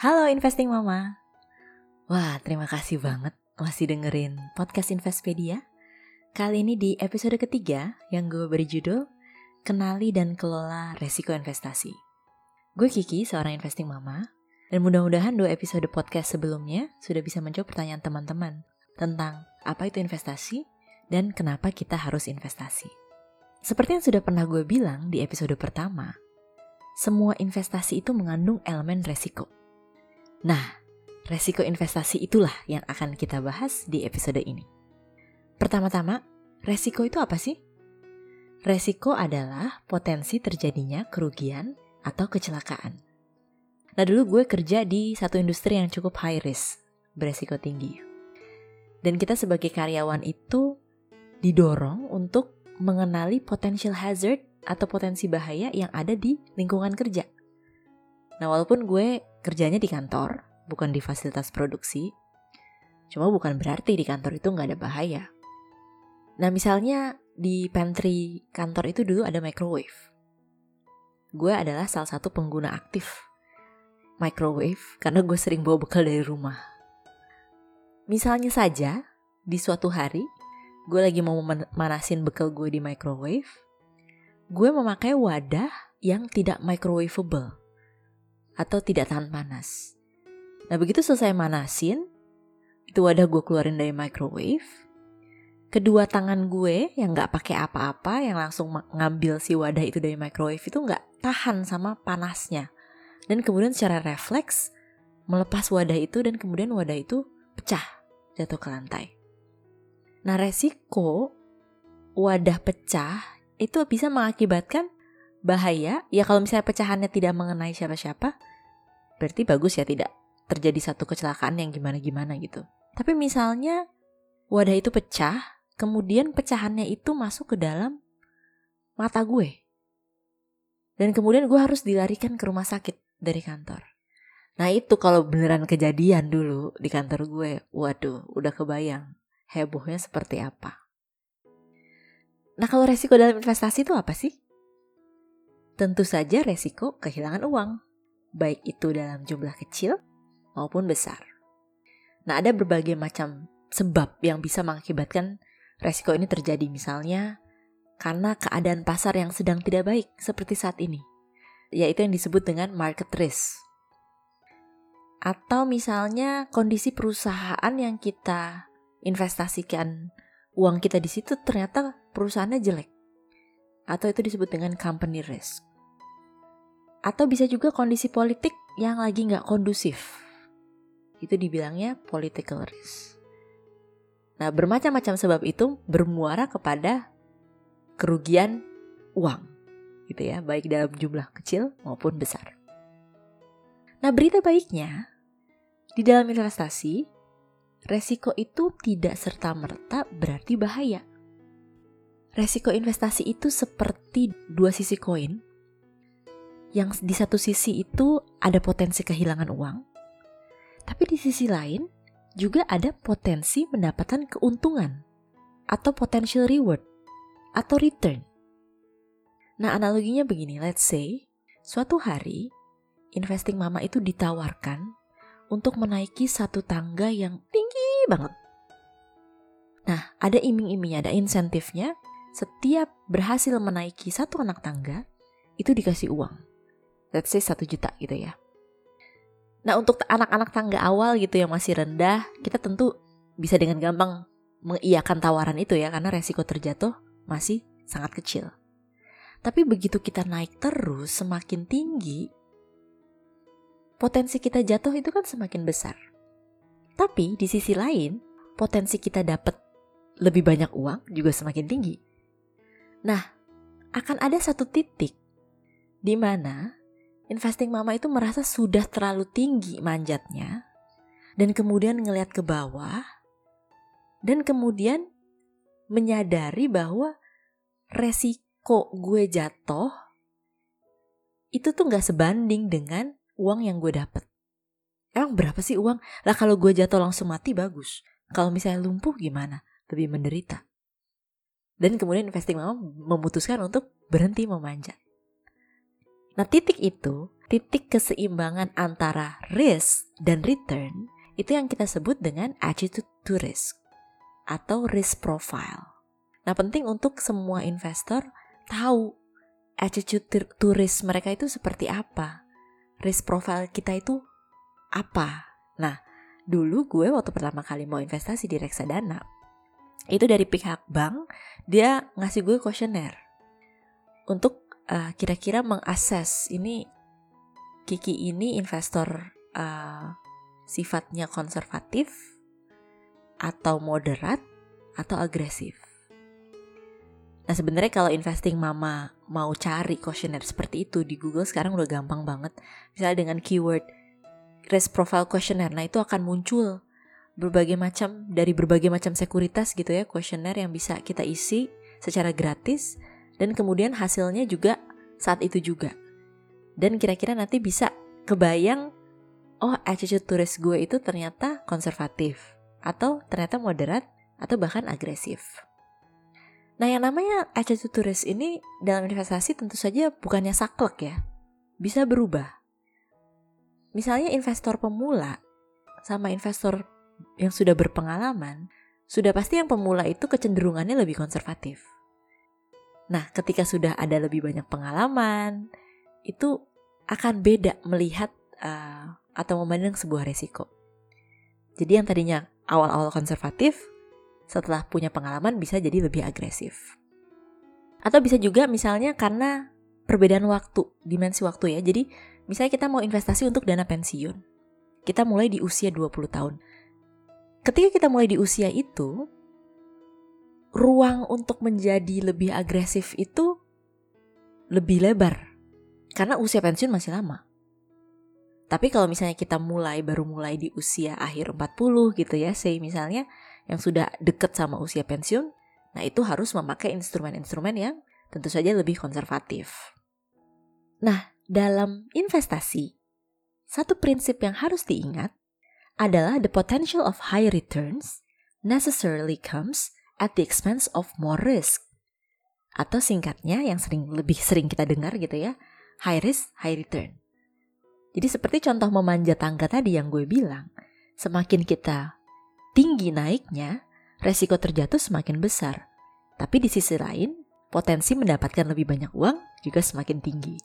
Halo Investing Mama. Wah, terima kasih banget masih dengerin podcast Investpedia. Kali ini di episode ketiga yang gue beri judul Kenali dan Kelola Resiko Investasi. Gue Kiki, seorang investing mama, dan mudah-mudahan dua episode podcast sebelumnya sudah bisa menjawab pertanyaan teman-teman tentang apa itu investasi dan kenapa kita harus investasi. Seperti yang sudah pernah gue bilang di episode pertama, semua investasi itu mengandung elemen resiko. Nah, resiko investasi itulah yang akan kita bahas di episode ini. Pertama-tama, resiko itu apa sih? Resiko adalah potensi terjadinya kerugian atau kecelakaan. Nah dulu gue kerja di satu industri yang cukup high risk, beresiko tinggi. Dan kita sebagai karyawan itu didorong untuk mengenali potential hazard atau potensi bahaya yang ada di lingkungan kerja. Nah walaupun gue kerjanya di kantor, bukan di fasilitas produksi. Cuma bukan berarti di kantor itu nggak ada bahaya. Nah misalnya di pantry kantor itu dulu ada microwave. Gue adalah salah satu pengguna aktif microwave karena gue sering bawa bekal dari rumah. Misalnya saja, di suatu hari, gue lagi mau manasin bekal gue di microwave, gue memakai wadah yang tidak microwavable atau tidak tahan panas. Nah begitu selesai manasin, itu wadah gue keluarin dari microwave. Kedua tangan gue yang gak pakai apa-apa, yang langsung ngambil si wadah itu dari microwave itu gak tahan sama panasnya. Dan kemudian secara refleks melepas wadah itu dan kemudian wadah itu pecah jatuh ke lantai. Nah resiko wadah pecah itu bisa mengakibatkan bahaya ya kalau misalnya pecahannya tidak mengenai siapa-siapa berarti bagus ya tidak terjadi satu kecelakaan yang gimana-gimana gitu. Tapi misalnya wadah itu pecah, kemudian pecahannya itu masuk ke dalam mata gue. Dan kemudian gue harus dilarikan ke rumah sakit dari kantor. Nah itu kalau beneran kejadian dulu di kantor gue, waduh udah kebayang hebohnya seperti apa. Nah kalau resiko dalam investasi itu apa sih? Tentu saja resiko kehilangan uang, baik itu dalam jumlah kecil maupun besar. Nah, ada berbagai macam sebab yang bisa mengakibatkan resiko ini terjadi. Misalnya, karena keadaan pasar yang sedang tidak baik seperti saat ini, yaitu yang disebut dengan market risk. Atau misalnya kondisi perusahaan yang kita investasikan uang kita di situ ternyata perusahaannya jelek. Atau itu disebut dengan company risk. Atau bisa juga kondisi politik yang lagi nggak kondusif itu dibilangnya political risk. Nah, bermacam-macam sebab itu bermuara kepada kerugian uang, gitu ya, baik dalam jumlah kecil maupun besar. Nah, berita baiknya, di dalam investasi, resiko itu tidak serta-merta berarti bahaya. Resiko investasi itu seperti dua sisi koin, yang di satu sisi itu ada potensi kehilangan uang, tapi di sisi lain, juga ada potensi mendapatkan keuntungan atau potential reward atau return. Nah, analoginya begini, let's say suatu hari investing mama itu ditawarkan untuk menaiki satu tangga yang tinggi banget. Nah, ada iming-imingnya, ada insentifnya. Setiap berhasil menaiki satu anak tangga, itu dikasih uang. Let's say satu juta gitu ya. Nah untuk anak-anak tangga awal gitu yang masih rendah, kita tentu bisa dengan gampang mengiyakan tawaran itu ya karena resiko terjatuh masih sangat kecil. Tapi begitu kita naik terus semakin tinggi, potensi kita jatuh itu kan semakin besar. Tapi di sisi lain, potensi kita dapat lebih banyak uang juga semakin tinggi. Nah, akan ada satu titik di mana investing mama itu merasa sudah terlalu tinggi manjatnya dan kemudian ngelihat ke bawah dan kemudian menyadari bahwa resiko gue jatuh itu tuh gak sebanding dengan uang yang gue dapet. Emang berapa sih uang? Lah kalau gue jatuh langsung mati bagus. Kalau misalnya lumpuh gimana? Lebih menderita. Dan kemudian investing mama memutuskan untuk berhenti memanjat. Nah titik itu titik keseimbangan antara risk dan return itu yang kita sebut dengan attitude to risk atau risk profile. Nah, penting untuk semua investor tahu attitude to risk mereka itu seperti apa. Risk profile kita itu apa. Nah, dulu gue waktu pertama kali mau investasi di reksadana, itu dari pihak bank, dia ngasih gue kuesioner untuk uh, kira-kira mengakses ini Kiki ini investor uh, sifatnya konservatif atau moderat atau agresif. Nah sebenarnya kalau investing mama mau cari questionnaire seperti itu di Google sekarang udah gampang banget. Misalnya dengan keyword risk profile questionnaire, nah itu akan muncul berbagai macam dari berbagai macam sekuritas gitu ya questionnaire yang bisa kita isi secara gratis dan kemudian hasilnya juga saat itu juga dan kira-kira nanti bisa kebayang oh attitude turis gue itu ternyata konservatif atau ternyata moderat atau bahkan agresif. Nah yang namanya attitude turis ini dalam investasi tentu saja bukannya saklek ya, bisa berubah. Misalnya investor pemula sama investor yang sudah berpengalaman, sudah pasti yang pemula itu kecenderungannya lebih konservatif. Nah, ketika sudah ada lebih banyak pengalaman, itu akan beda melihat uh, atau memandang sebuah resiko. Jadi yang tadinya awal-awal konservatif, setelah punya pengalaman bisa jadi lebih agresif. Atau bisa juga misalnya karena perbedaan waktu, dimensi waktu ya. Jadi misalnya kita mau investasi untuk dana pensiun. Kita mulai di usia 20 tahun. Ketika kita mulai di usia itu, ruang untuk menjadi lebih agresif itu lebih lebar karena usia pensiun masih lama. Tapi kalau misalnya kita mulai baru mulai di usia akhir 40 gitu ya, say misalnya yang sudah deket sama usia pensiun, nah itu harus memakai instrumen-instrumen yang tentu saja lebih konservatif. Nah, dalam investasi, satu prinsip yang harus diingat adalah the potential of high returns necessarily comes at the expense of more risk. Atau singkatnya yang sering lebih sering kita dengar gitu ya, high risk, high return. Jadi seperti contoh memanjat tangga tadi yang gue bilang, semakin kita tinggi naiknya, resiko terjatuh semakin besar. Tapi di sisi lain, potensi mendapatkan lebih banyak uang juga semakin tinggi.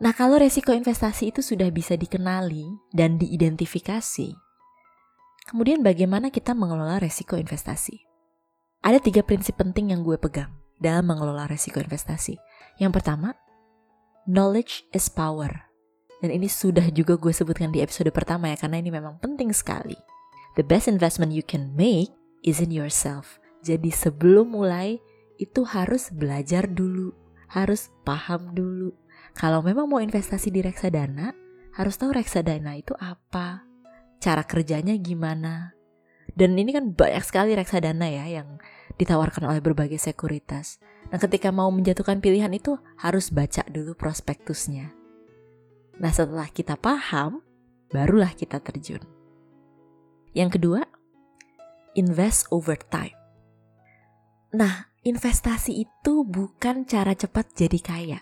Nah, kalau resiko investasi itu sudah bisa dikenali dan diidentifikasi, kemudian bagaimana kita mengelola resiko investasi? Ada tiga prinsip penting yang gue pegang dalam mengelola resiko investasi. Yang pertama, knowledge is power. Dan ini sudah juga gue sebutkan di episode pertama ya, karena ini memang penting sekali. The best investment you can make is in yourself. Jadi sebelum mulai, itu harus belajar dulu, harus paham dulu. Kalau memang mau investasi di reksadana, harus tahu reksadana itu apa, cara kerjanya gimana. Dan ini kan banyak sekali reksadana ya yang ditawarkan oleh berbagai sekuritas. Nah, ketika mau menjatuhkan pilihan itu harus baca dulu prospektusnya. Nah, setelah kita paham, barulah kita terjun. Yang kedua, invest over time. Nah, investasi itu bukan cara cepat jadi kaya.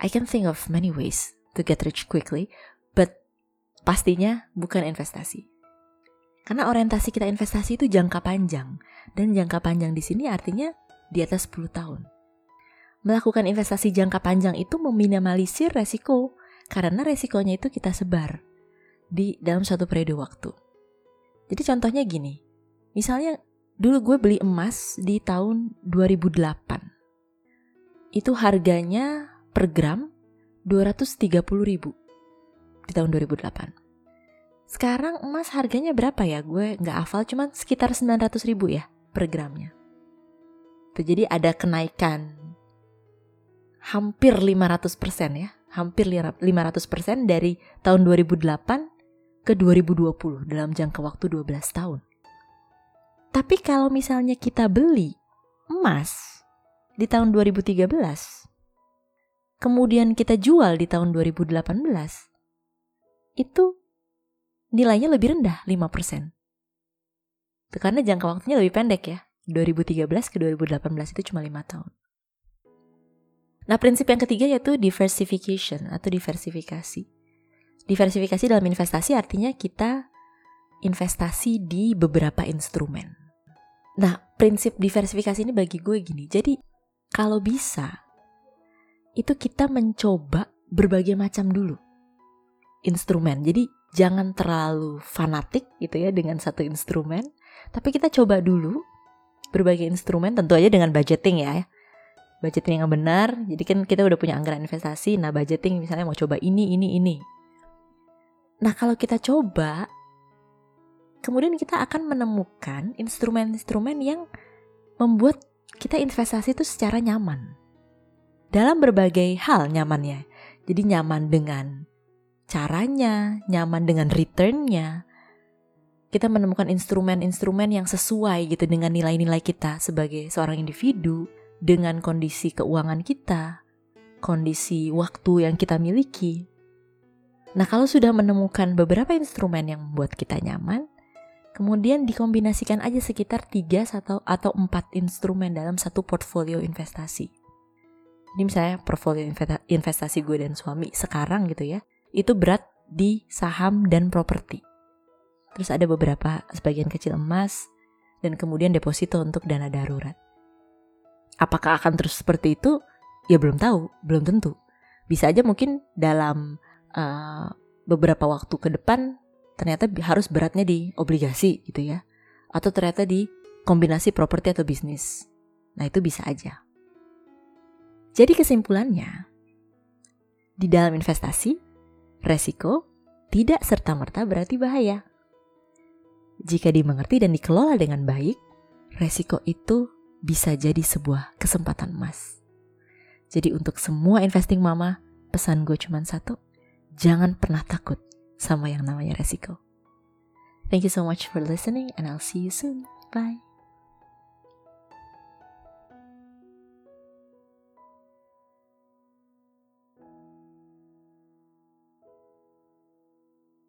I can think of many ways to get rich quickly, but pastinya bukan investasi. Karena orientasi kita investasi itu jangka panjang, dan jangka panjang di sini artinya di atas 10 tahun. Melakukan investasi jangka panjang itu meminimalisir resiko karena resikonya itu kita sebar di dalam suatu periode waktu. Jadi contohnya gini, misalnya dulu gue beli emas di tahun 2008. Itu harganya per gram 230 ribu di tahun 2008. Sekarang emas harganya berapa ya? Gue nggak hafal, cuman sekitar 900 ribu ya per gramnya. Tuh, jadi ada kenaikan hampir 500% ya, hampir 500% dari tahun 2008 ke 2020 dalam jangka waktu 12 tahun. Tapi kalau misalnya kita beli emas di tahun 2013, kemudian kita jual di tahun 2018, itu nilainya lebih rendah 5%. Itu karena jangka waktunya lebih pendek ya. 2013 ke 2018 itu cuma 5 tahun. Nah, prinsip yang ketiga yaitu diversification atau diversifikasi. Diversifikasi dalam investasi artinya kita investasi di beberapa instrumen. Nah, prinsip diversifikasi ini bagi gue gini. Jadi, kalau bisa, itu kita mencoba berbagai macam dulu instrumen. Jadi, jangan terlalu fanatik gitu ya dengan satu instrumen, tapi kita coba dulu berbagai instrumen tentu aja dengan budgeting ya budgeting yang benar. Jadi kan kita udah punya anggaran investasi. Nah, budgeting misalnya mau coba ini, ini, ini. Nah, kalau kita coba, kemudian kita akan menemukan instrumen-instrumen yang membuat kita investasi itu secara nyaman. Dalam berbagai hal nyamannya. Jadi nyaman dengan caranya, nyaman dengan returnnya. Kita menemukan instrumen-instrumen yang sesuai gitu dengan nilai-nilai kita sebagai seorang individu dengan kondisi keuangan kita, kondisi waktu yang kita miliki. Nah, kalau sudah menemukan beberapa instrumen yang membuat kita nyaman, kemudian dikombinasikan aja sekitar 3 atau atau 4 instrumen dalam satu portfolio investasi. Ini misalnya portfolio investasi gue dan suami sekarang gitu ya, itu berat di saham dan properti. Terus ada beberapa sebagian kecil emas dan kemudian deposito untuk dana darurat. Apakah akan terus seperti itu? Ya belum tahu, belum tentu. Bisa aja mungkin dalam uh, beberapa waktu ke depan ternyata harus beratnya di obligasi gitu ya. Atau ternyata di kombinasi properti atau bisnis. Nah itu bisa aja. Jadi kesimpulannya, di dalam investasi, resiko tidak serta-merta berarti bahaya. Jika dimengerti dan dikelola dengan baik, resiko itu bisa jadi sebuah kesempatan emas. Jadi untuk semua investing mama, pesan gue cuma satu, jangan pernah takut sama yang namanya resiko. Thank you so much for listening and I'll see you soon. Bye.